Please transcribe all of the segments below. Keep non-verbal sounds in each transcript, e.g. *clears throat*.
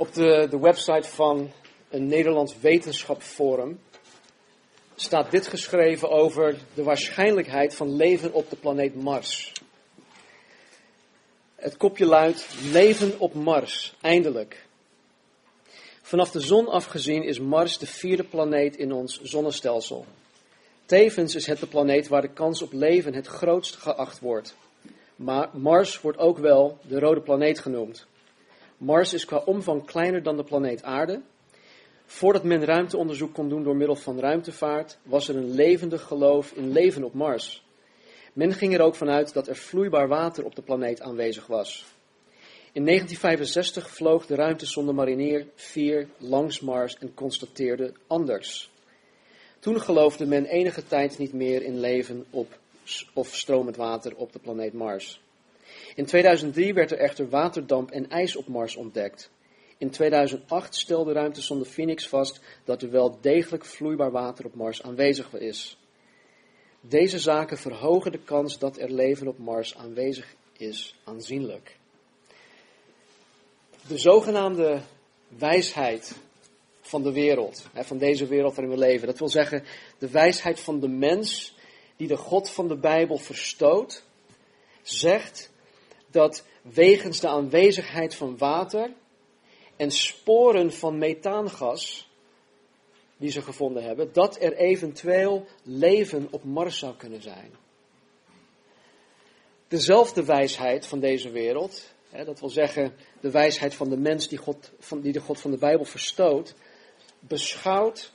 Op de, de website van een Nederlands wetenschapsforum staat dit geschreven over de waarschijnlijkheid van leven op de planeet Mars. Het kopje luidt: Leven op Mars, eindelijk. Vanaf de zon afgezien is Mars de vierde planeet in ons zonnestelsel. Tevens is het de planeet waar de kans op leven het grootst geacht wordt. Maar Mars wordt ook wel de rode planeet genoemd. Mars is qua omvang kleiner dan de planeet Aarde. Voordat men ruimteonderzoek kon doen door middel van ruimtevaart, was er een levendig geloof in leven op Mars. Men ging er ook vanuit dat er vloeibaar water op de planeet aanwezig was. In 1965 vloog de ruimtesonde Mariner 4 langs Mars en constateerde anders. Toen geloofde men enige tijd niet meer in leven op of stromend water op de planeet Mars. In 2003 werd er echter waterdamp en ijs op Mars ontdekt. In 2008 stelde ruimtesonde Phoenix vast dat er wel degelijk vloeibaar water op Mars aanwezig is. Deze zaken verhogen de kans dat er leven op Mars aanwezig is aanzienlijk. De zogenaamde wijsheid van de wereld, van deze wereld waarin we leven, dat wil zeggen de wijsheid van de mens die de God van de Bijbel verstoot, zegt dat wegens de aanwezigheid van water en sporen van methaangas die ze gevonden hebben, dat er eventueel leven op Mars zou kunnen zijn. Dezelfde wijsheid van deze wereld, hè, dat wil zeggen de wijsheid van de mens die, God, van, die de God van de Bijbel verstoot, beschouwt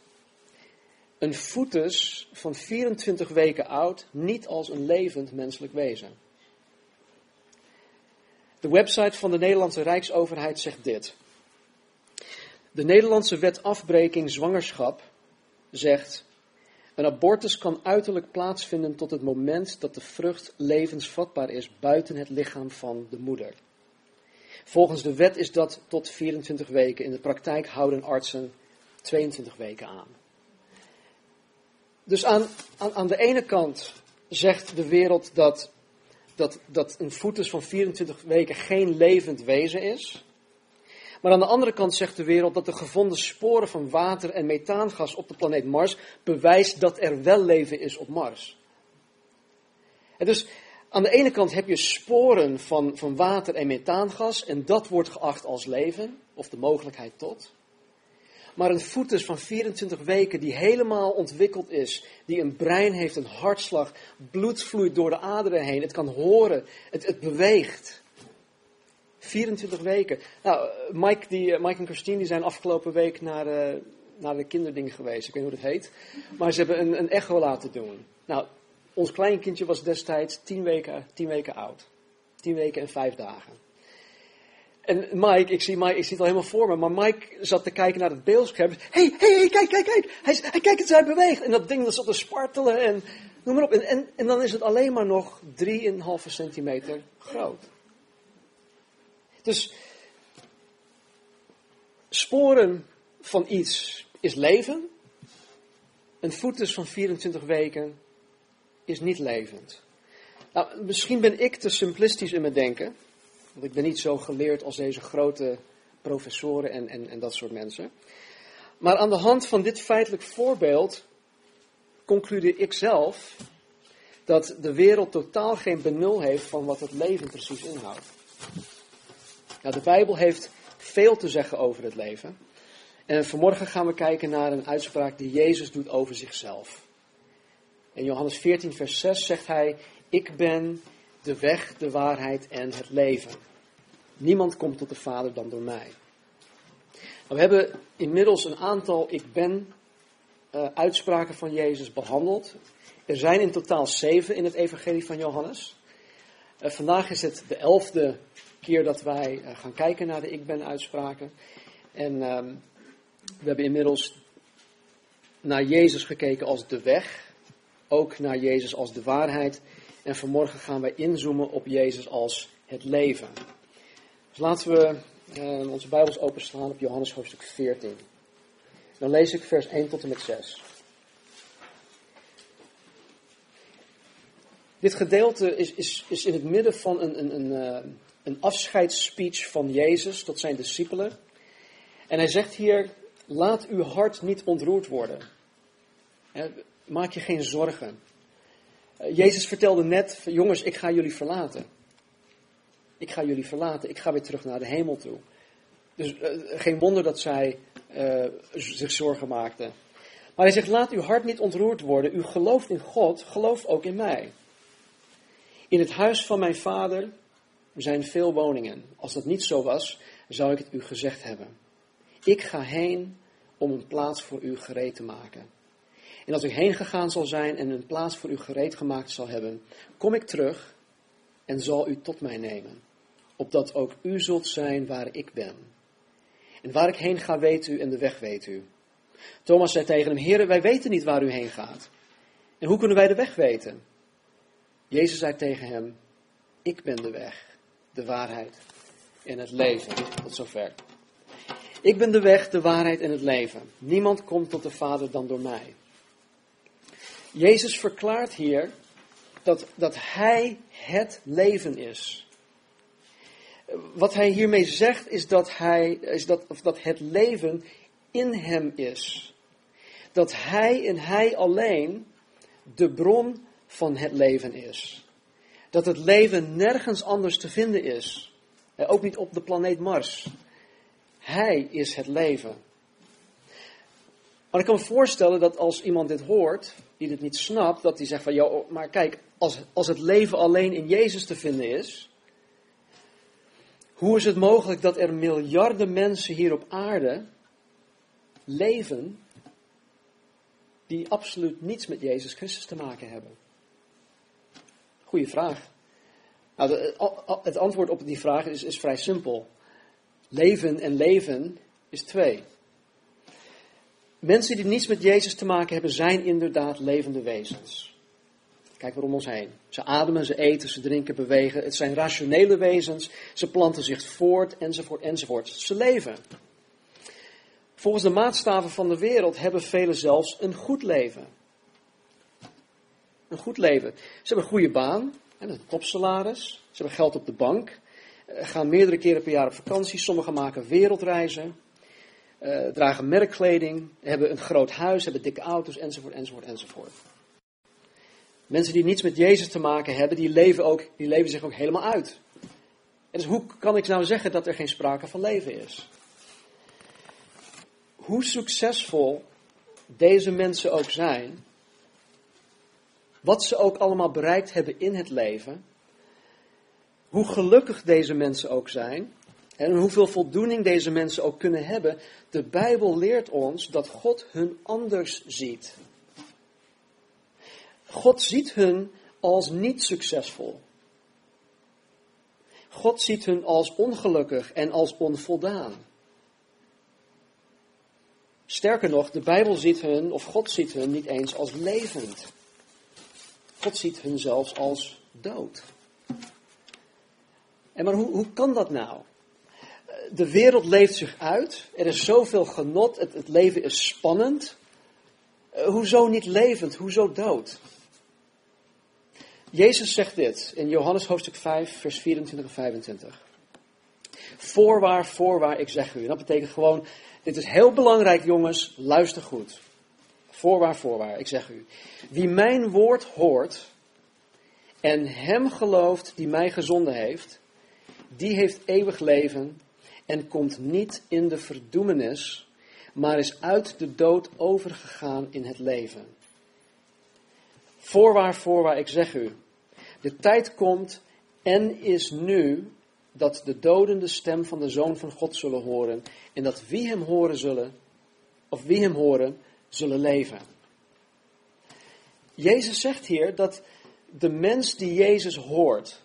een foetus van 24 weken oud niet als een levend menselijk wezen. De website van de Nederlandse Rijksoverheid zegt dit. De Nederlandse wet afbreking zwangerschap zegt: een abortus kan uiterlijk plaatsvinden tot het moment dat de vrucht levensvatbaar is buiten het lichaam van de moeder. Volgens de wet is dat tot 24 weken. In de praktijk houden artsen 22 weken aan. Dus aan, aan, aan de ene kant zegt de wereld dat, dat, dat een foetus van 24 weken geen levend wezen is. Maar aan de andere kant zegt de wereld dat de gevonden sporen van water en methaangas op de planeet Mars bewijst dat er wel leven is op Mars. En dus aan de ene kant heb je sporen van, van water en methaangas en dat wordt geacht als leven, of de mogelijkheid tot. Maar een foetus van 24 weken die helemaal ontwikkeld is, die een brein heeft, een hartslag, bloed vloeit door de aderen heen, het kan horen, het, het beweegt. 24 weken. Nou, Mike, die, eh, Mike en Christine die zijn afgelopen week naar, uh, naar de kinderding geweest. Ik weet niet hoe dat heet. Maar ze hebben een, een echo laten doen. Nou, ons kleinkindje was destijds 10 weken, 10 weken oud. 10 weken en 5 dagen. En Mike, ik zie, Mike, ik zie het al helemaal voor me, maar Mike zat te kijken naar het beeldscherm. Hé, hey, hé, hey, kijk, kijk, kijk. Hij, hij kijkt het, hij beweegt. En dat ding dat zat te spartelen en noem maar op. En, en, en dan is het alleen maar nog 3,5 centimeter groot. Dus sporen van iets is leven. Een foetus van 24 weken is niet levend. Nou, misschien ben ik te simplistisch in mijn denken. Want ik ben niet zo geleerd als deze grote professoren en, en, en dat soort mensen. Maar aan de hand van dit feitelijk voorbeeld concludeer ik zelf dat de wereld totaal geen benul heeft van wat het leven precies inhoudt. De Bijbel heeft veel te zeggen over het leven. En vanmorgen gaan we kijken naar een uitspraak die Jezus doet over zichzelf. In Johannes 14, vers 6 zegt hij: Ik ben de weg, de waarheid en het leven. Niemand komt tot de Vader dan door mij. Nou, we hebben inmiddels een aantal ik ben uh, uitspraken van Jezus behandeld. Er zijn in totaal zeven in het Evangelie van Johannes. Uh, vandaag is het de elfde keer dat wij uh, gaan kijken naar de ik ben uitspraken. En ehm, we hebben inmiddels naar Jezus gekeken als de weg. Ook naar Jezus als de waarheid. En vanmorgen gaan wij inzoomen op Jezus als het leven. Dus laten we uh, onze Bijbels openslaan op Johannes hoofdstuk 14. Dan lees ik vers 1 tot en met 6. Dit gedeelte is, is, is in het midden van een, een, een, uh, een afscheidsspeech van Jezus tot zijn discipelen. En hij zegt hier, laat uw hart niet ontroerd worden. Maak je geen zorgen. Eh, Jezus vertelde net, jongens, ik ga jullie verlaten. Ik ga jullie verlaten, ik ga weer terug naar de hemel toe. Dus uh, geen wonder dat zij uh, zich zorgen maakten. Maar hij zegt, laat uw hart niet ontroerd worden. U gelooft in God, geloof ook in mij. In het huis van mijn vader zijn veel woningen. Als dat niet zo was, zou ik het u gezegd hebben. Ik ga heen om een plaats voor u gereed te maken. En als ik heen gegaan zal zijn en een plaats voor u gereed gemaakt zal hebben, kom ik terug en zal u tot mij nemen, opdat ook u zult zijn waar ik ben. En waar ik heen ga, weet u en de weg weet u. Thomas zei tegen hem, Heer, wij weten niet waar u heen gaat. En hoe kunnen wij de weg weten? Jezus zei tegen hem, ik ben de weg, de waarheid en het leven. Tot zover. Ik ben de weg, de waarheid en het leven. Niemand komt tot de Vader dan door mij. Jezus verklaart hier dat, dat Hij het leven is. Wat Hij hiermee zegt is dat, hij, is dat, of dat het leven in Hem is. Dat Hij en Hij alleen de bron van het leven is. Dat het leven nergens anders te vinden is. Ook niet op de planeet Mars. Hij is het leven. Maar ik kan me voorstellen dat als iemand dit hoort, die dit niet snapt, dat hij zegt van, ja, maar kijk, als, als het leven alleen in Jezus te vinden is, hoe is het mogelijk dat er miljarden mensen hier op aarde leven die absoluut niets met Jezus Christus te maken hebben? Goeie vraag. Nou, het antwoord op die vraag is, is vrij simpel. Leven en leven is twee. Mensen die niets met Jezus te maken hebben, zijn inderdaad levende wezens. Kijk maar om ons heen. Ze ademen, ze eten, ze drinken, bewegen. Het zijn rationele wezens. Ze planten zich voort, enzovoort, enzovoort. Ze leven. Volgens de maatstaven van de wereld hebben velen zelfs een goed leven. Een goed leven. Ze hebben een goede baan, een topsalaris. Ze hebben geld op de bank. Eh, gaan meerdere keren per jaar op vakantie. Sommigen maken wereldreizen uh, dragen merkkleding, hebben een groot huis, hebben dikke auto's, enzovoort, enzovoort, enzovoort. Mensen die niets met Jezus te maken hebben, die leven, ook, die leven zich ook helemaal uit. En dus hoe kan ik nou zeggen dat er geen sprake van leven is? Hoe succesvol deze mensen ook zijn, wat ze ook allemaal bereikt hebben in het leven, hoe gelukkig deze mensen ook zijn, en hoeveel voldoening deze mensen ook kunnen hebben, de Bijbel leert ons dat God hun anders ziet. God ziet hun als niet succesvol. God ziet hun als ongelukkig en als onvoldaan. Sterker nog, de Bijbel ziet hun, of God ziet hun niet eens als levend. God ziet hun zelfs als dood. En maar hoe, hoe kan dat nou? De wereld leeft zich uit. Er is zoveel genot. Het, het leven is spannend. Uh, hoezo niet levend? Hoezo dood? Jezus zegt dit in Johannes hoofdstuk 5, vers 24 en 25. Voorwaar, voorwaar, ik zeg u. En dat betekent gewoon, dit is heel belangrijk jongens, luister goed. Voorwaar, voorwaar, ik zeg u. Wie mijn woord hoort en hem gelooft die mij gezonden heeft, die heeft eeuwig leven en komt niet in de verdoemenis, maar is uit de dood overgegaan in het leven. Voorwaar, voorwaar, ik zeg u, de tijd komt en is nu dat de doden de stem van de Zoon van God zullen horen en dat wie hem horen zullen, of wie hem horen, zullen leven. Jezus zegt hier dat de mens die Jezus hoort,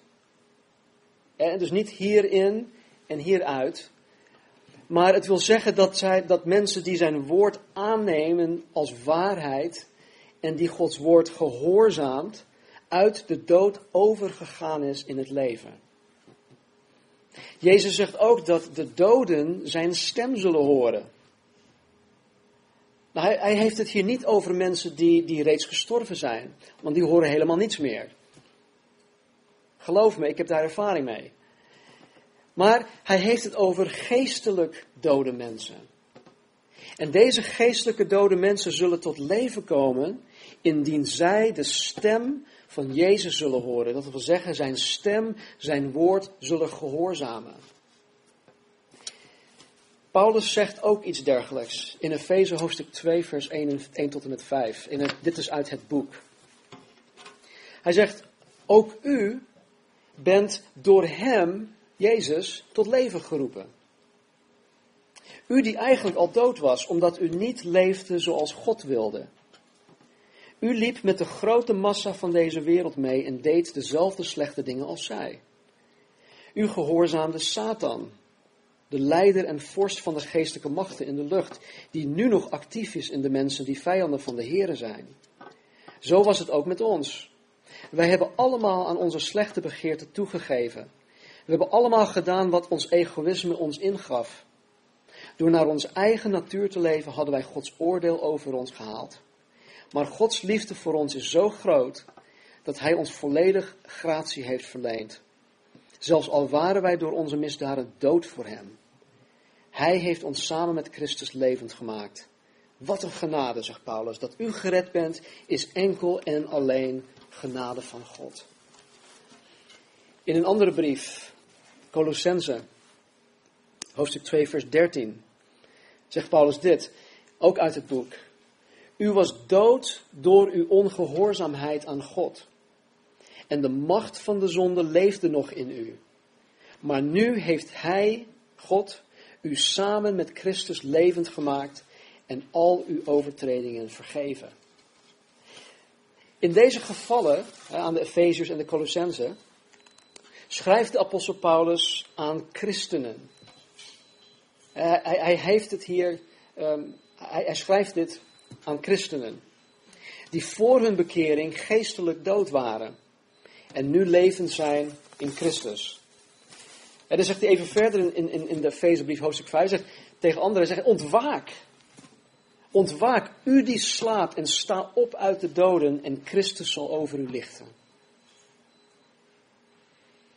en dus niet hierin en hieruit. Maar het wil zeggen dat, zij, dat mensen die zijn woord aannemen als waarheid en die Gods woord gehoorzaamt, uit de dood overgegaan is in het leven. Jezus zegt ook dat de doden zijn stem zullen horen. Nou, hij, hij, heeft het hier niet over mensen die, die reeds gestorven zijn, want die horen helemaal niets meer. Geloof me, ik heb daar ervaring mee. Maar hij heeft het over geestelijk dode mensen. En deze geestelijke dode mensen zullen tot leven komen indien zij de stem van Jezus zullen horen. Dat wil zeggen, zijn stem, zijn woord zullen gehoorzamen. Paulus zegt ook iets dergelijks in Efeze hoofdstuk 2, vers 1, 1 tot en met 5. In het, dit is uit het boek. Hij zegt, ook u bent door hem, Jezus, tot leven geroepen. U die eigenlijk al dood was, omdat u niet leefde zoals God wilde. U liep met de grote massa van deze wereld mee en deed dezelfde slechte dingen als zij. U gehoorzaamde Satan, de leider en vorst van de geestelijke machten in de lucht, die nu nog actief is in de mensen die vijanden van de Here zijn. Zo was het ook met ons. Wij hebben allemaal aan onze slechte begeerten toegegeven. We hebben allemaal gedaan wat ons egoïsme ons ingaf. Door naar onze eigen natuur te leven hadden wij Gods oordeel over ons gehaald. Maar Gods liefde voor ons is zo groot dat Hij ons volledig gratie heeft verleend. Zelfs al waren wij door onze misdaden dood voor Hem. Hij heeft ons samen met Christus levend gemaakt. Wat een genade, zegt Paulus. Dat u gered bent, is enkel en alleen genade van God. In een andere brief, Colossense, hoofdstuk 2, vers 13, zegt Paulus dit, ook uit het boek. U was dood door uw ongehoorzaamheid aan God. En de macht van de zonde leefde nog in u. Maar nu heeft Hij, God, u samen met Christus levend gemaakt en al uw overtredingen vergeven. In deze gevallen, aan de Efeziërs en de Colossense, schrijft de apostel Paulus aan christenen. Hij, hij heeft het hier, ehm, hij, schrijft dit aan christenen. Die voor hun bekering geestelijk dood waren. En nu levend zijn in Christus. En dan zegt hij even verder in, in, in de Efezebrief hoofdstuk 5, zegt tegen anderen, zegt, ontwaak. Ontwaak, u die slaapt en sta op uit de doden en Christus zal over u lichten.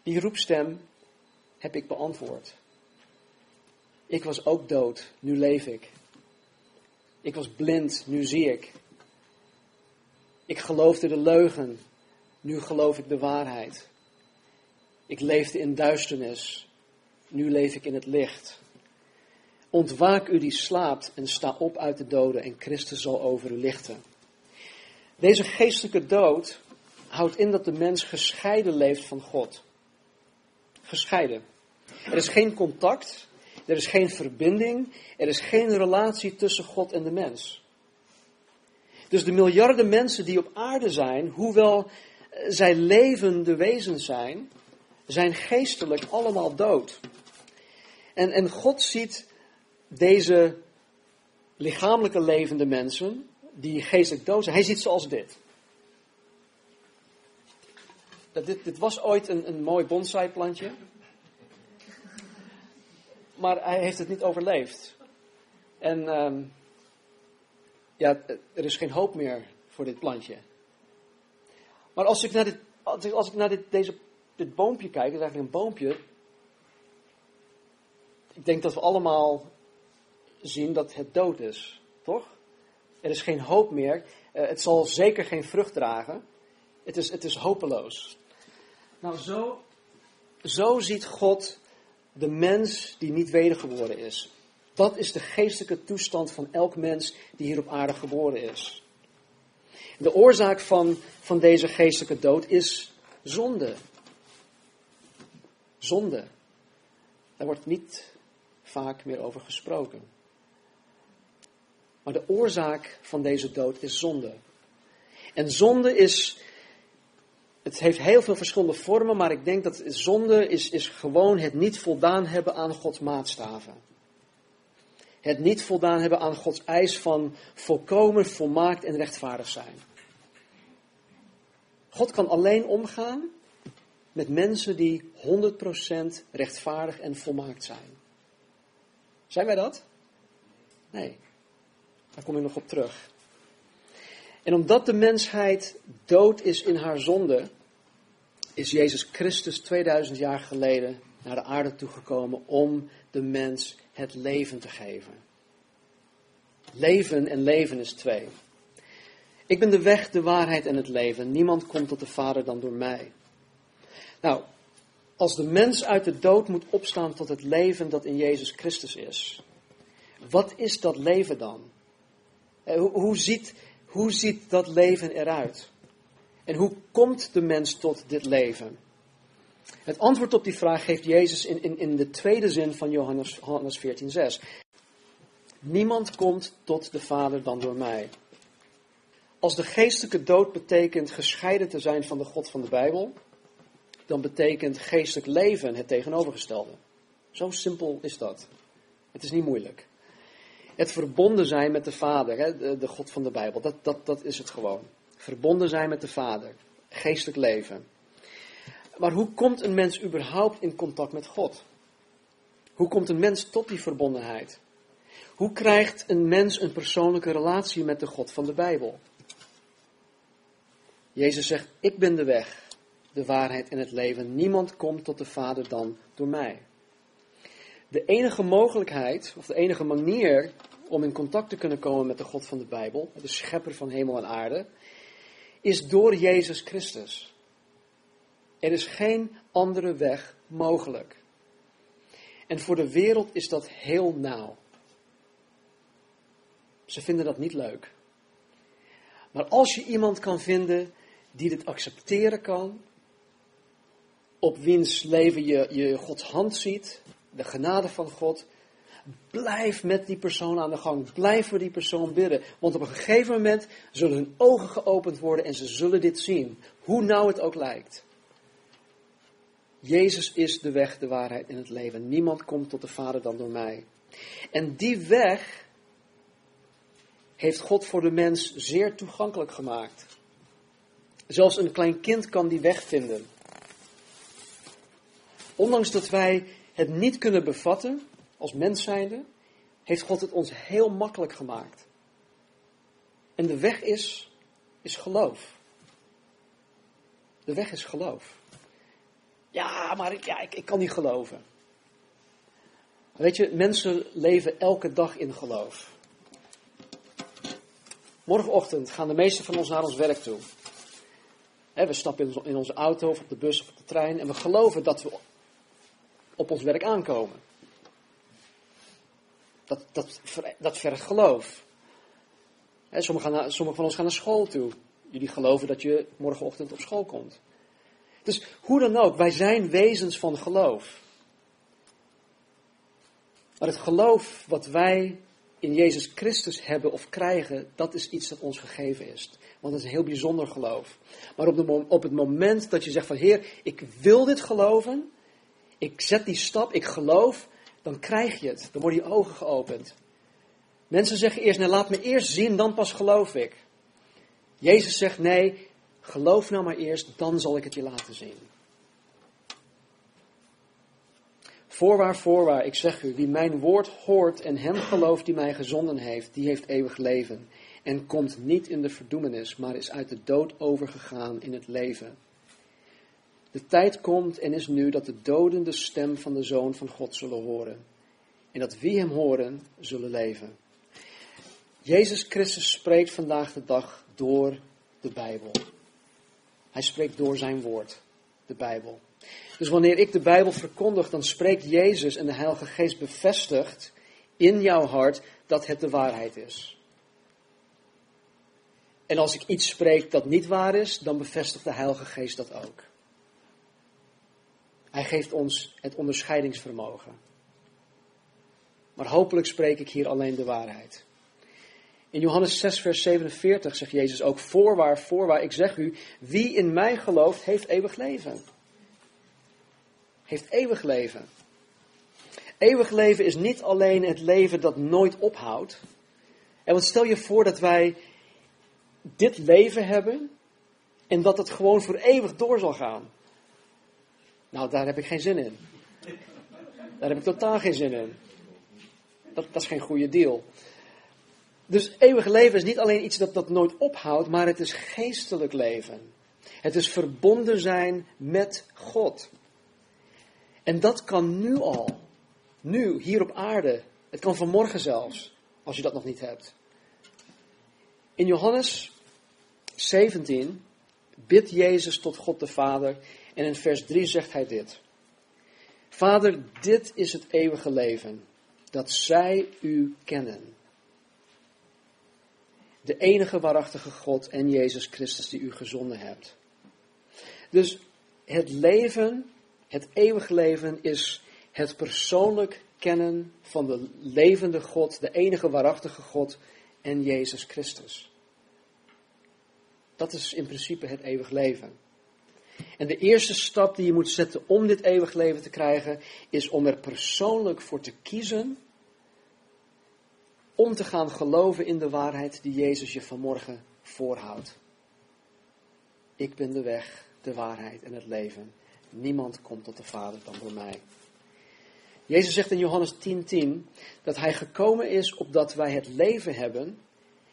Die roepstem heb ik beantwoord. Ik was ook dood, nu leef ik. Ik was blind, nu zie ik. Ik geloofde de leugen, nu geloof ik de waarheid. Ik leefde in duisternis, nu leef ik in het licht. Ontwaak u die slaapt en sta op uit de doden en Christus zal over u lichten. Deze geestelijke dood houdt in dat de mens gescheiden leeft van God. Gescheiden. Er is geen contact, er is geen verbinding, er is geen relatie tussen God en de mens. Dus de miljarden mensen die op aarde zijn, hoewel zij levende wezens zijn, zijn geestelijk allemaal dood. En, en God ziet deze lichamelijke levende mensen, die geestelijk dood zijn, hij ziet ze als dit. Dat dit, was ooit een, een mooi bonsai-plantje maar hij heeft het niet overleefd. En um, ja, er is geen hoop meer voor dit plantje. Maar als ik naar dit, als ik naar dit, deze, dit boompje kijk, het is eigenlijk een boompje. Ik denk dat we allemaal zien dat het dood is, toch? Er is geen hoop meer. Uh, het zal zeker geen vrucht dragen. Het is, het is hopeloos. Nou, zo, zo ziet God de mens die niet wedergeboren is. Dat is de geestelijke toestand van elk mens die hier op aarde geboren is. De oorzaak van, van deze geestelijke dood is zonde. Zonde. Daar wordt niet vaak meer over gesproken. Maar de oorzaak van deze dood is zonde. En zonde is het heeft heel veel verschillende vormen, maar ik denk dat zonde is, is gewoon het niet voldaan hebben aan Gods maatstaven. Het niet voldaan hebben aan Gods eis van volkomen, volmaakt en rechtvaardig zijn. God kan alleen omgaan met mensen die 100% rechtvaardig en volmaakt zijn. Zijn wij dat? Nee. Daar kom ik nog op terug. En omdat de mensheid dood is in haar zonde, is Jezus Christus 2000 jaar geleden naar de aarde toegekomen om de mens het leven te geven. Leven en leven is twee. Ik ben de weg, de waarheid en het leven. Niemand komt tot de Vader dan door mij. Nou, als de mens uit de dood moet opstaan tot het leven dat in Jezus Christus is, wat is dat leven dan? Eh, hoe ziet, hoe ziet dat leven eruit? En hoe komt de mens tot dit leven? Het antwoord op die vraag geeft Jezus in, in, in de tweede zin van Johannes, Johannes 14,6. Niemand komt tot de Vader dan door mij. Als de geestelijke dood betekent gescheiden te zijn van de God van de Bijbel, dan betekent geestelijk leven het tegenovergestelde. Zo simpel is dat. Het is niet moeilijk. Het verbonden zijn met de Vader, hè, de, God van de Bijbel, dat, dat, dat is het gewoon. Verbonden zijn met de Vader, geestelijk leven. Maar hoe komt een mens überhaupt in contact met God? Hoe komt een mens tot die verbondenheid? Hoe krijgt een mens een persoonlijke relatie met de God van de Bijbel? Jezus zegt: Ik ben de weg, de waarheid en het leven. Niemand komt tot de Vader dan door mij. De enige mogelijkheid, of de enige manier om in contact te kunnen komen met de God van de Bijbel, de schepper van hemel en aarde, is door Jezus Christus. Er is geen andere weg mogelijk. En voor de wereld is dat heel nauw. Ze vinden dat niet leuk. Maar als je iemand kan vinden die dit accepteren kan, op wiens leven je, je Gods hand ziet, de genade van God, blijf met die persoon aan de gang. Blijf voor die persoon bidden. Want op een gegeven moment zullen hun ogen geopend worden en ze zullen dit zien. Hoe nauw het ook lijkt. Jezus is de weg, de waarheid en het leven. Niemand komt tot de Vader dan door mij. En die weg heeft God voor de mens zeer toegankelijk gemaakt. Zelfs een klein kind kan die weg vinden. Ondanks dat wij het niet kunnen bevatten als mens zijnde, heeft God het ons heel makkelijk gemaakt. En de weg is, is geloof. De weg is geloof. Ja, maar ik, ja, ik, ik kan niet geloven. Weet je, mensen leven elke dag in geloof. Morgenochtend gaan de meesten van ons naar ons werk toe. we stappen in onze auto of op de bus of op de trein en we geloven dat we op ons werk aankomen. Dat, dat, dat vergt geloof. sommigen, van ons gaan naar school toe. Jullie geloven dat je morgenochtend op school komt. Dus hoe dan ook, wij zijn wezens van geloof. Maar het geloof wat wij in Jezus Christus hebben of krijgen, dat is iets dat ons gegeven is. Want het is een heel bijzonder geloof. Maar op, de, op het moment dat je zegt van Heer, ik wil dit geloven, ik zet die stap, ik geloof, dan krijg je het. Dan worden je ogen geopend. Mensen zeggen eerst, nee, laat me eerst zien, dan pas geloof ik. Jezus zegt, nee, geloof nou maar eerst, dan zal ik het je laten zien. Voorwaar, voorwaar, ik zeg u, wie mijn woord hoort en hem gelooft die mij gezonden heeft, die heeft eeuwig leven. En komt niet in de verdoemenis, maar is uit de dood overgegaan in het leven. De tijd komt en is nu dat de doden de stem van de Zoon van God zullen horen. En dat wie hem horen, zullen leven. Jezus Christus spreekt vandaag de dag door de Bijbel. Hij spreekt door zijn woord, de Bijbel. Dus wanneer ik de Bijbel verkondig, dan spreekt Jezus en de Heilige Geest bevestigt in jouw hart dat het de waarheid is. En als ik iets spreek dat niet waar is, dan bevestigt de Heilige Geest dat ook. Hij geeft ons het onderscheidingsvermogen. Maar hopelijk spreek ik hier alleen de waarheid. In Johannes 6, vers 47 zegt Jezus ook: Voorwaar, voorwaar, ik zeg u, wie in mij gelooft, heeft eeuwig leven. Heeft eeuwig leven. Eeuwig leven is niet alleen het leven dat nooit ophoudt. En wat stel je voor dat wij dit leven hebben en dat het gewoon voor eeuwig door zal gaan. Nou, daar heb ik geen zin in. Daar heb ik totaal geen zin in. Dat, is geen goede deal. Dus eeuwig leven is niet alleen iets dat, dat nooit ophoudt, maar het is geestelijk leven. Het is verbonden zijn met God. En dat kan nu al. Nu, hier op aarde. Het kan vanmorgen zelfs, als je dat nog niet hebt. In Johannes 17 bidt Jezus tot God de Vader en in vers 3 zegt hij dit. Vader, dit is het eeuwige leven, dat zij u kennen. De enige waarachtige God en Jezus Christus die u gezonden hebt. Dus het leven, het eeuwige leven, is het persoonlijk kennen van de levende God, de enige waarachtige God en Jezus Christus. Dat is in principe het eeuwig leven. En de eerste stap die je moet zetten om dit eeuwig leven te krijgen, is om er persoonlijk voor te kiezen om te gaan geloven in de waarheid die Jezus je vanmorgen voorhoudt. Ik ben de weg, de waarheid en het leven. Niemand komt tot de Vader dan door mij. Jezus zegt in Johannes 10:10 10, dat hij gekomen is opdat wij het leven hebben,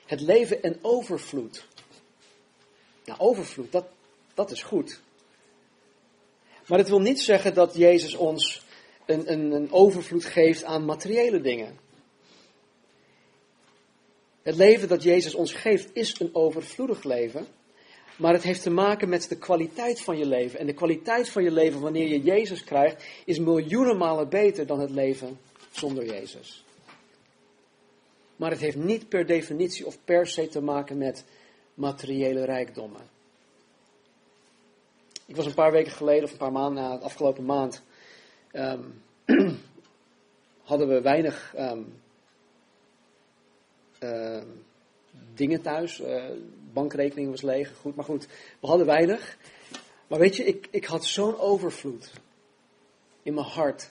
het leven en overvloed. Nou, overvloed, dat, dat is goed. Maar het wil niet zeggen dat Jezus ons een, een, een overvloed geeft aan materiële dingen. Het leven dat Jezus ons geeft is een overvloedig leven. Maar het heeft te maken met de kwaliteit van je leven. En de kwaliteit van je leven wanneer je Jezus krijgt, is miljoenen malen beter dan het leven zonder Jezus. Maar het heeft niet per definitie of per se te maken met materiële rijkdommen. Ik was een paar weken geleden, of een paar maanden na, de afgelopen maand, ehm, *clears throat* hadden we weinig ehm, ehm, dingen thuis. Uh, bankrekening was leeg, goed, maar goed, we hadden weinig. Maar weet je, ik, ik had zo'n overvloed in mijn hart.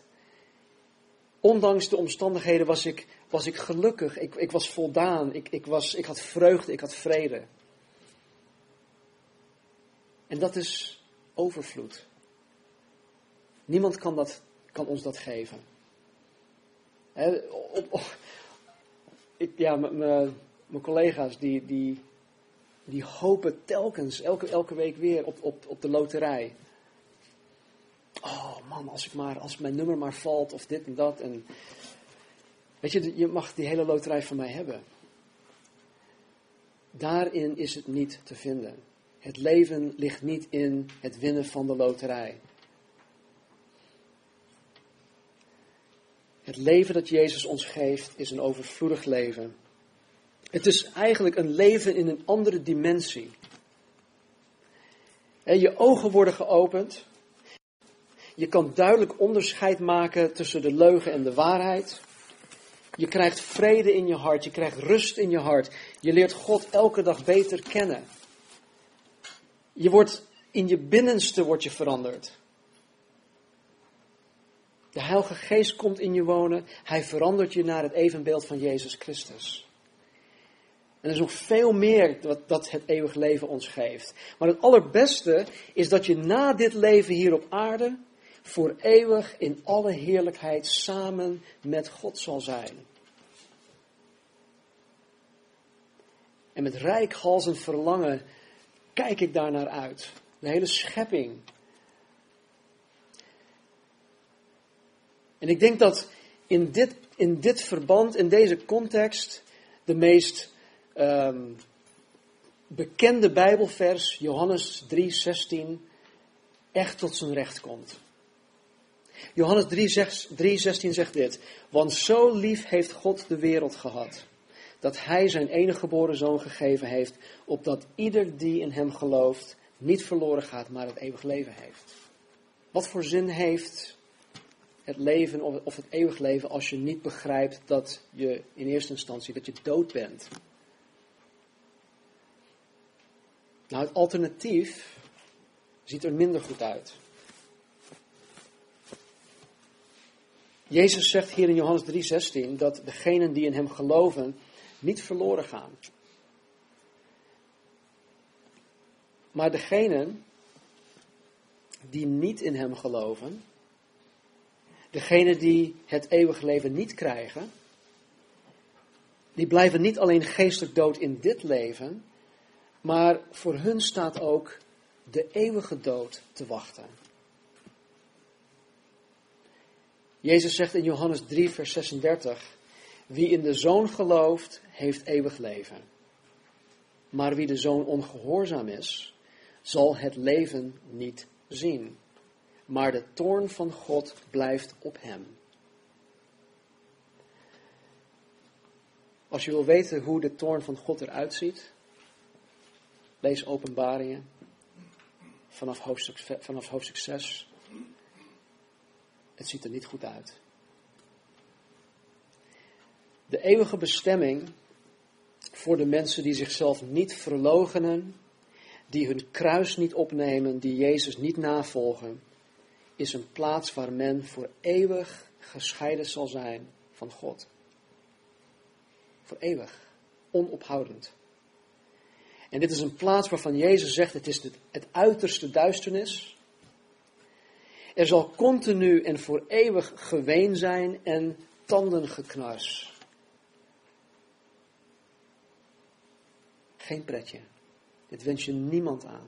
Ondanks de omstandigheden was ik, was ik gelukkig, ik, ik was voldaan, ik, ik, was, ik had vreugde, ik had vrede. En dat is overvloed. Niemand kan, dat, kan ons dat geven. op, ik, ja, mijn collega's die, die, die hopen telkens, elke, elke week weer op, op, op de loterij. Oh man, als, ik maar, als mijn nummer maar valt of dit en dat. En, weet je, je mag die hele loterij van mij hebben. Daarin is het niet te vinden. Het leven ligt niet in het winnen van de loterij. Het leven dat Jezus ons geeft is een overvloedig leven. Het is eigenlijk een leven in een andere dimensie. Je ogen worden geopend. Je kan duidelijk onderscheid maken tussen de leugen en de waarheid. Je krijgt vrede in je hart, je krijgt rust in je hart. Je leert God elke dag beter kennen. Je wordt in je binnenste wordt je veranderd. De Heilige Geest komt in je wonen. Hij verandert je naar het evenbeeld van Jezus Christus. En er is nog veel meer wat dat het eeuwig leven ons geeft. Maar het allerbeste is dat je na dit leven hier op aarde voor eeuwig in alle heerlijkheid samen met God zal zijn. En met rijkhalsend verlangen kijk ik daar naar uit. De hele schepping. En ik denk dat in dit, in dit verband, in deze context, de meest um, bekende Bijbelvers, Johannes 3:16, echt tot zijn recht komt. Johannes 3:16 zegt dit: Want zo lief heeft God de wereld gehad, dat Hij zijn enige geboren zoon gegeven heeft, opdat ieder die in Hem gelooft niet verloren gaat, maar het eeuwig leven heeft. Wat voor zin heeft het leven of het eeuwig leven als je niet begrijpt dat je in eerste instantie dat je dood bent? Nou, het alternatief ziet er minder goed uit. Jezus zegt hier in Johannes 3:16 dat degenen die in hem geloven niet verloren gaan. Maar degenen die niet in hem geloven, degenen die het eeuwige leven niet krijgen, die blijven niet alleen geestelijk dood in dit leven, maar voor hun staat ook de eeuwige dood te wachten. Jezus zegt in Johannes 3, vers 36: Wie in de zoon gelooft, heeft eeuwig leven. Maar wie de zoon ongehoorzaam is, zal het leven niet zien. Maar de toorn van God blijft op hem. Als je wil weten hoe de toorn van God eruit ziet, lees openbaringen vanaf hoofdstuk, vanaf hoofdstuk 6. Het ziet er niet goed uit. De eeuwige bestemming voor de mensen die zichzelf niet verloochenen, die hun kruis niet opnemen, die Jezus niet navolgen, is een plaats waar men voor eeuwig gescheiden zal zijn van God. Voor eeuwig, onophoudend. En dit is een plaats waarvan Jezus zegt: het is het, uiterste duisternis. Er zal continu en voor eeuwig geween zijn en tandengeknars. Geen pretje. Dit wens je niemand aan.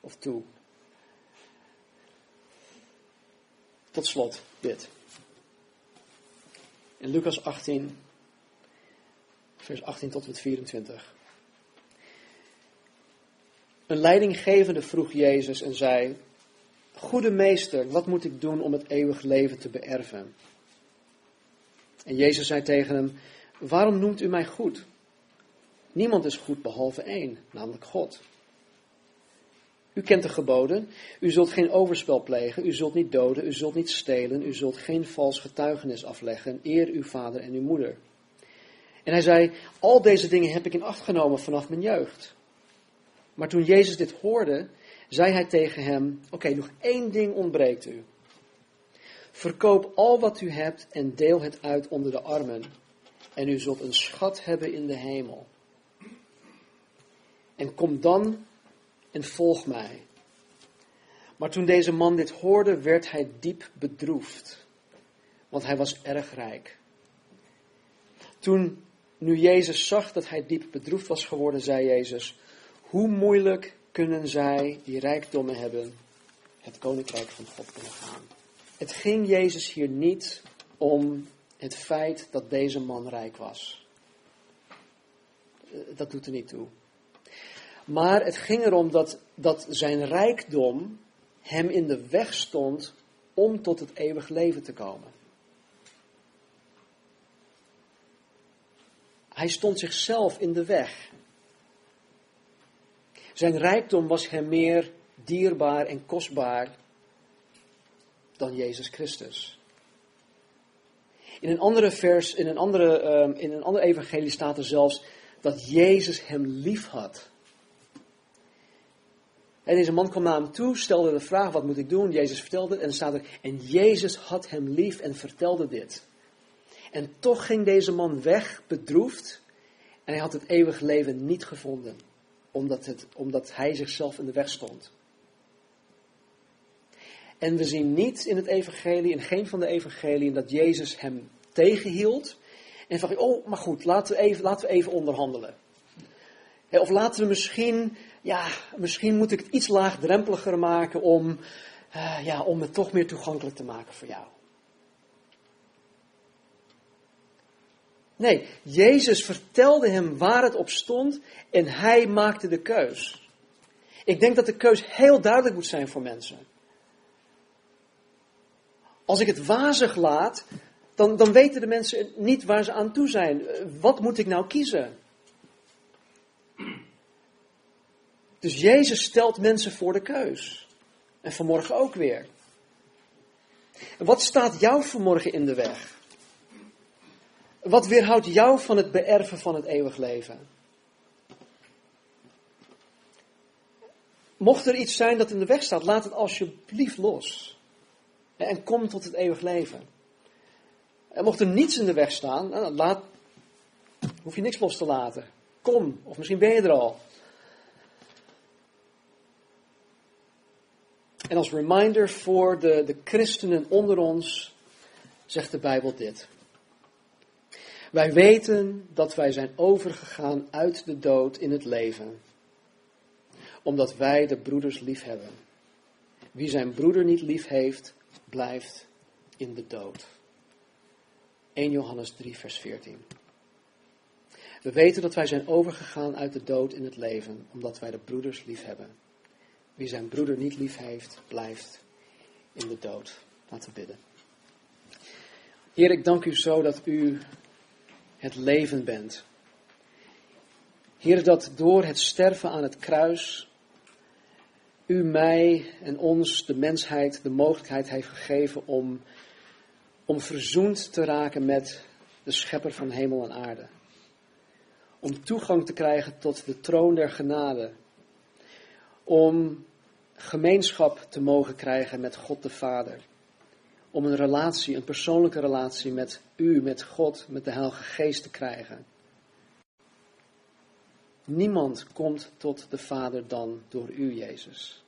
Of toe. Tot slot dit. In Lucas 18, vers 18 tot en met 24. Een leidinggevende vroeg Jezus en zei: Goede meester, wat moet ik doen om het eeuwig leven te beërven? En Jezus zei tegen hem: Waarom noemt u mij goed? Niemand is goed behalve één, namelijk God. U kent de geboden. U zult geen overspel plegen. U zult niet doden. U zult niet stelen. U zult geen vals getuigenis afleggen. Eer uw vader en uw moeder. En hij zei: Al deze dingen heb ik in acht genomen vanaf mijn jeugd. Maar toen Jezus dit hoorde, zei hij tegen hem: Oké, nog één ding ontbreekt u. Verkoop al wat u hebt en deel het uit onder de armen. En u zult een schat hebben in de hemel. En kom dan en volg mij. Maar toen deze man dit hoorde, werd hij diep bedroefd, want hij was erg rijk. Toen nu Jezus zag dat hij diep bedroefd was geworden, zei Jezus: Hoe moeilijk kunnen zij die rijkdommen hebben, het koninkrijk van God gaan? Het ging Jezus hier niet om het feit dat deze man rijk was. Eh, dat doet er niet toe. Maar het ging erom dat, dat zijn rijkdom hem in de weg stond om tot het eeuwig leven te komen. Hij stond zichzelf in de weg. Zijn rijkdom was hem meer dierbaar en kostbaar dan Jezus Christus. In een andere vers, in een andere, ehm, in een ander evangelie staat er zelfs dat Jezus hem lief had. En deze man kwam naar hem toe, stelde de vraag, wat moet ik doen? Jezus vertelde en staat er, en Jezus had hem lief en vertelde dit. En toch ging deze man weg, bedroefd, en hij had het eeuwig leven niet gevonden, omdat, het, omdat hij zichzelf in de weg stond. En we zien niet in het evangelie, in geen van de evangeliën, dat Jezus hem tegenhield. En van, oh, maar goed, laten we even, laten we even onderhandelen. Of laten we misschien ja, misschien moet ik het iets laagdrempeliger maken om, uh, ja, om het toch meer toegankelijk te maken voor jou. Nee, Jezus vertelde hem waar het op stond en hij maakte de keus. Ik denk dat de keus heel duidelijk moet zijn voor mensen. Als ik het wazig laat, dan, dan weten de mensen niet waar ze aan toe zijn. Wat moet ik nou kiezen? Dus Jezus stelt mensen voor de keus. En vanmorgen ook weer. En wat staat jou vanmorgen in de weg? Wat weerhoudt jou van het beërven van het eeuwig leven? Mocht er iets zijn dat in de weg staat, laat het alsjeblieft los. En kom tot het eeuwig leven. En mocht er niets in de weg staan, nou, laat, hoef je niks los te laten. Kom, of misschien ben je er al. En als reminder voor de, de christenen onder ons zegt de Bijbel dit. Wij weten dat wij zijn overgegaan uit de dood in het leven, omdat wij de broeders lief hebben. Wie zijn broeder niet lief heeft, blijft in de dood. 1 Johannes 3, vers 14. We weten dat wij zijn overgegaan uit de dood in het leven, omdat wij de broeders lief hebben. Wie zijn broeder niet lief heeft, blijft in de dood. Laten we bidden. Heer, ik dank u zo dat u het leven bent. Heer, dat door het sterven aan het kruis u mij en ons, de mensheid, de mogelijkheid heeft gegeven om, om verzoend te raken met de schepper van hemel en aarde. Om toegang te krijgen tot de troon der genade. Om gemeenschap te mogen krijgen met God de Vader. Om een relatie, een persoonlijke relatie met u, met God, met de Heilige Geest te krijgen. Niemand komt tot de Vader dan door u, Jezus.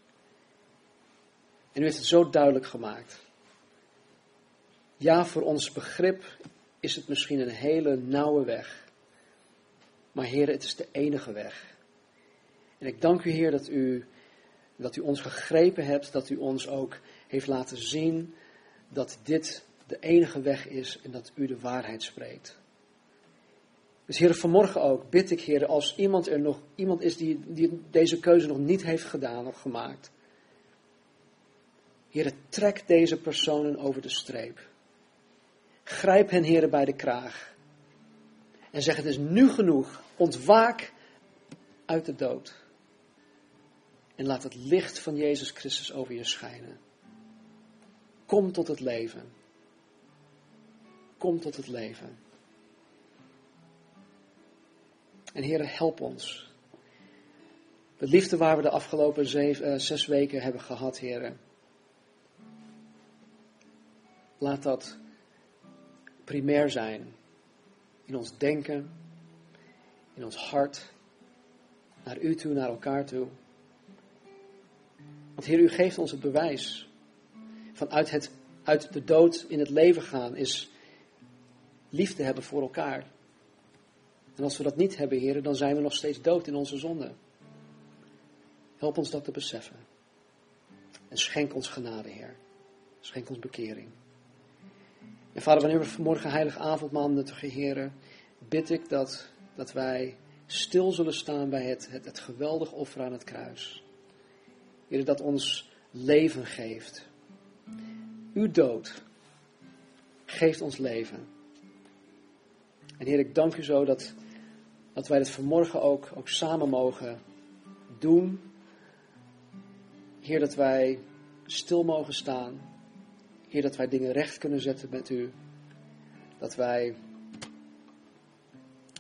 En u heeft het zo duidelijk gemaakt. Ja, voor ons begrip is het misschien een hele nauwe weg. Maar Heer, het is de enige weg. En ik dank u, Heer, dat u, dat u ons gegrepen hebt, dat u ons ook heeft laten zien dat dit de enige weg is en dat u de waarheid spreekt. Dus Heer, vanmorgen ook bid ik, Heer, als iemand er nog iemand is die, die deze keuze nog niet heeft gedaan of gemaakt. Heer, trek deze personen over de streep. Grijp hen, Heer, bij de kraag. En zeg: Het is nu genoeg. Ontwaak uit de dood. En laat het licht van Jezus Christus over je schijnen. Kom tot het leven. Kom tot het leven. En Heer, help ons. De liefde waar we de afgelopen uh, zes weken hebben gehad, Heer. Laat dat primair zijn in ons denken, in ons hart, naar u toe, naar elkaar toe. Want Heer, u geeft ons het bewijs. Vanuit het, uit de dood in het leven gaan is liefde hebben voor elkaar. En als we dat niet hebben, Heer, dan zijn we nog steeds dood in onze zonde. Help ons dat te beseffen. En schenk ons genade, Heer. Schenk ons bekering. En vader, wanneer we vanmorgen heilig avondmaal nuttigen, heren, bid ik dat, dat wij stil zullen staan bij het, het, het geweldig offer aan het kruis. Heer, dat ons leven geeft. Uw dood geeft ons leven. En Heer, ik dank u zo dat, dat wij dit vanmorgen ook, ook samen mogen doen. Heer, dat wij stil mogen staan Heer, dat wij dingen recht kunnen zetten met u. Dat wij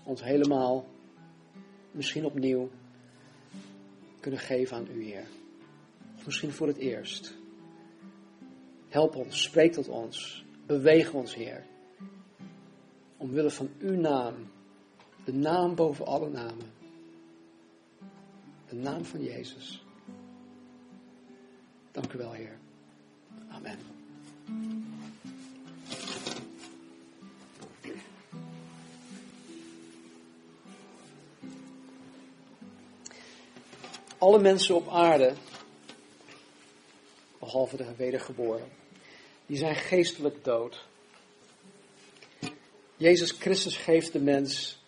ons helemaal, misschien opnieuw, kunnen geven aan u, Heer. Misschien voor het eerst. Help ons, spreek tot ons, beweeg ons, Heer. Omwille van uw naam, de naam boven alle namen. De naam van Jezus. Dank u wel, Heer. Amen. Alle mensen op aarde, behalve de wedergeboren, die zijn geestelijk dood. Jezus Christus geeft de mens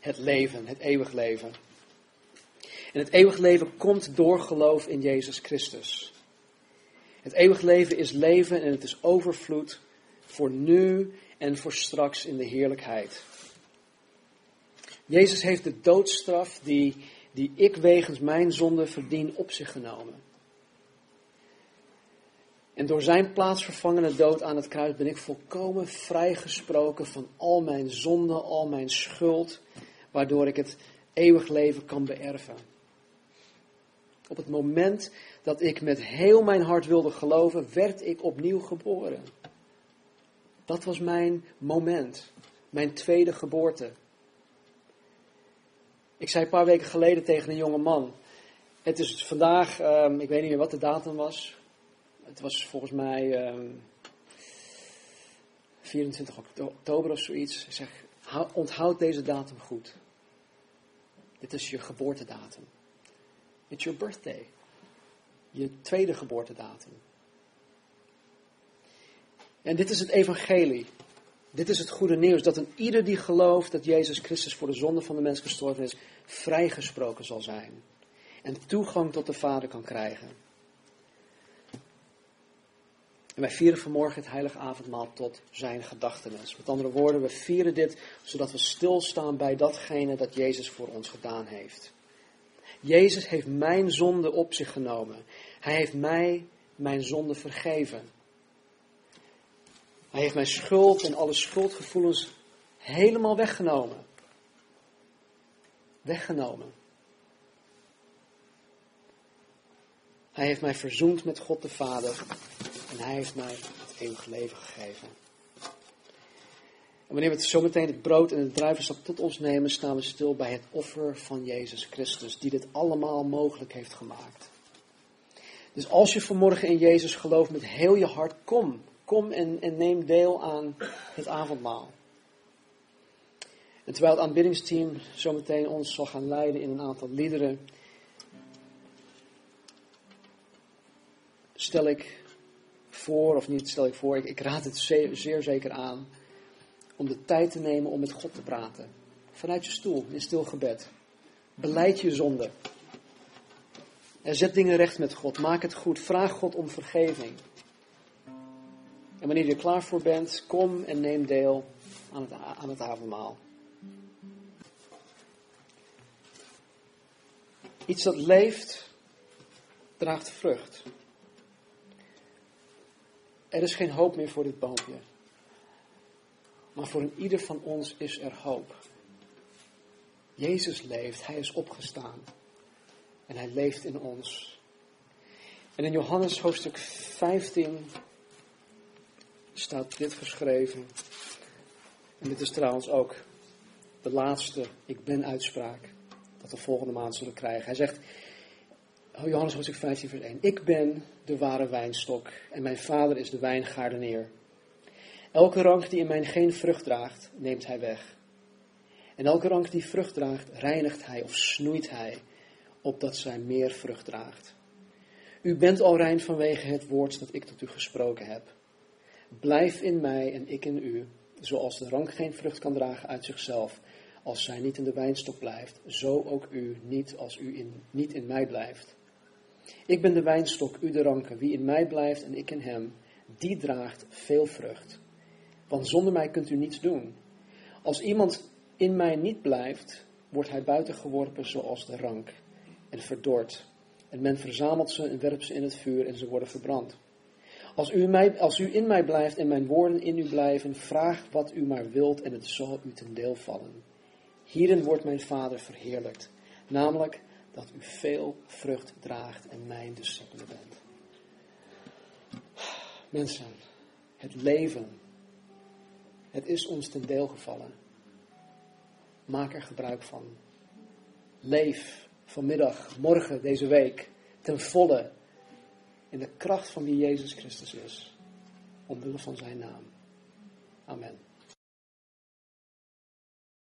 het leven, het eeuwig leven. En het eeuwig leven komt door geloof in Jezus Christus. Het eeuwig leven is leven en het is overvloed voor nu en voor straks in de heerlijkheid. Jezus heeft de doodstraf die, die ik wegens mijn zonde verdien op zich genomen. En door zijn plaatsvervangende dood aan het kruis ben ik volkomen vrijgesproken van al mijn zonden, al mijn schuld, waardoor ik het eeuwig leven kan beërven. Op het moment dat ik met heel mijn hart wilde geloven, werd ik opnieuw geboren. Dat was mijn moment, mijn tweede geboorte. Ik zei een paar weken geleden tegen een jonge man. Het is vandaag, um, ik weet niet meer wat de datum was. Het was volgens mij um, ehm, 24 oktober of zoiets. Ik zeg, onthoud deze datum goed. Dit is je geboortedatum. It's your birthday. Je tweede geboortedatum. En dit is het evangelie. Dit is het goede nieuws, dat een ieder die gelooft dat Jezus Christus voor de zonde van de mens gestorven is, vrijgesproken zal zijn. En toegang tot de Vader kan krijgen. En wij vieren vanmorgen het heilige avondmaal tot zijn gedachtenis. Met andere woorden, we vieren dit zodat we stilstaan bij datgene dat Jezus voor ons gedaan heeft. Jezus heeft mijn zonde op zich genomen. Hij heeft mij mijn zonde vergeven. Hij heeft mijn schuld en alle schuldgevoelens helemaal weggenomen. Weggenomen. Hij heeft mij verzoend met God de Vader en hij heeft mij het eeuwige leven gegeven. En wanneer we zometeen het brood en het druivensap tot ons nemen, staan we stil bij het offer van Jezus Christus, die dit allemaal mogelijk heeft gemaakt. Dus als je vanmorgen in Jezus gelooft met heel je hart, kom. Kom en, en neem deel aan het avondmaal. En terwijl het aanbiddingsteam zometeen ons zal gaan leiden in een aantal liederen, stel ik voor, of niet stel ik voor, ik, ik raad het zeer, zeker aan, om de tijd te nemen om met God te praten. Vanuit je stoel, in stil gebed. Beleid je zonde. En zet dingen recht met God. Maak het goed. Vraag God om vergeving. En wanneer je er klaar voor bent, kom en neem deel aan het, aan het avondmaal. Iets dat leeft, draagt vrucht. Er is geen hoop meer voor dit boompje. Maar voor een ieder van ons is er hoop. Jezus leeft, Hij is opgestaan. En Hij leeft in ons. En in Johannes hoofdstuk 15 staat dit geschreven. En dit is trouwens ook de laatste ik ben uitspraak dat we volgende maand zullen krijgen. Hij zegt, Johannes hoofdstuk 15 vers 1, ik ben de ware wijnstok en mijn vader is de wijngaardeneer. Elke rank die in mij geen vrucht draagt, neemt hij weg. En elke rank die vrucht draagt, reinigt hij of snoeit hij, opdat zij meer vrucht draagt. U bent al rein vanwege het woord dat ik tot u gesproken heb. Blijf in mij en ik in u, zoals de rank geen vrucht kan dragen uit zichzelf, als zij niet in de wijnstok blijft, zo ook u niet als u in, niet in mij blijft. Ik ben de wijnstok, u de ranken, wie in mij blijft en ik in hem, die draagt veel vrucht. Want zonder mij kunt u niets doen. Als iemand in mij niet blijft, wordt hij buitengeworpen zoals de rank en verdord. En men verzamelt ze en werpt ze in het vuur en ze worden verbrand. Als u, mij, als u in mij blijft en mijn woorden in u blijven, vraag wat u maar wilt en het zal u ten deel vallen. Hierin wordt mijn Vader verheerlijkt, namelijk dat u veel vrucht draagt en mijn discipelen bent. Mensen, het leven, het is ons ten deel gevallen. Maak er gebruik van. Leef vanmiddag, morgen, deze week, ten volle in de kracht van wie Jezus Christus is, omwille van zijn naam. Amen.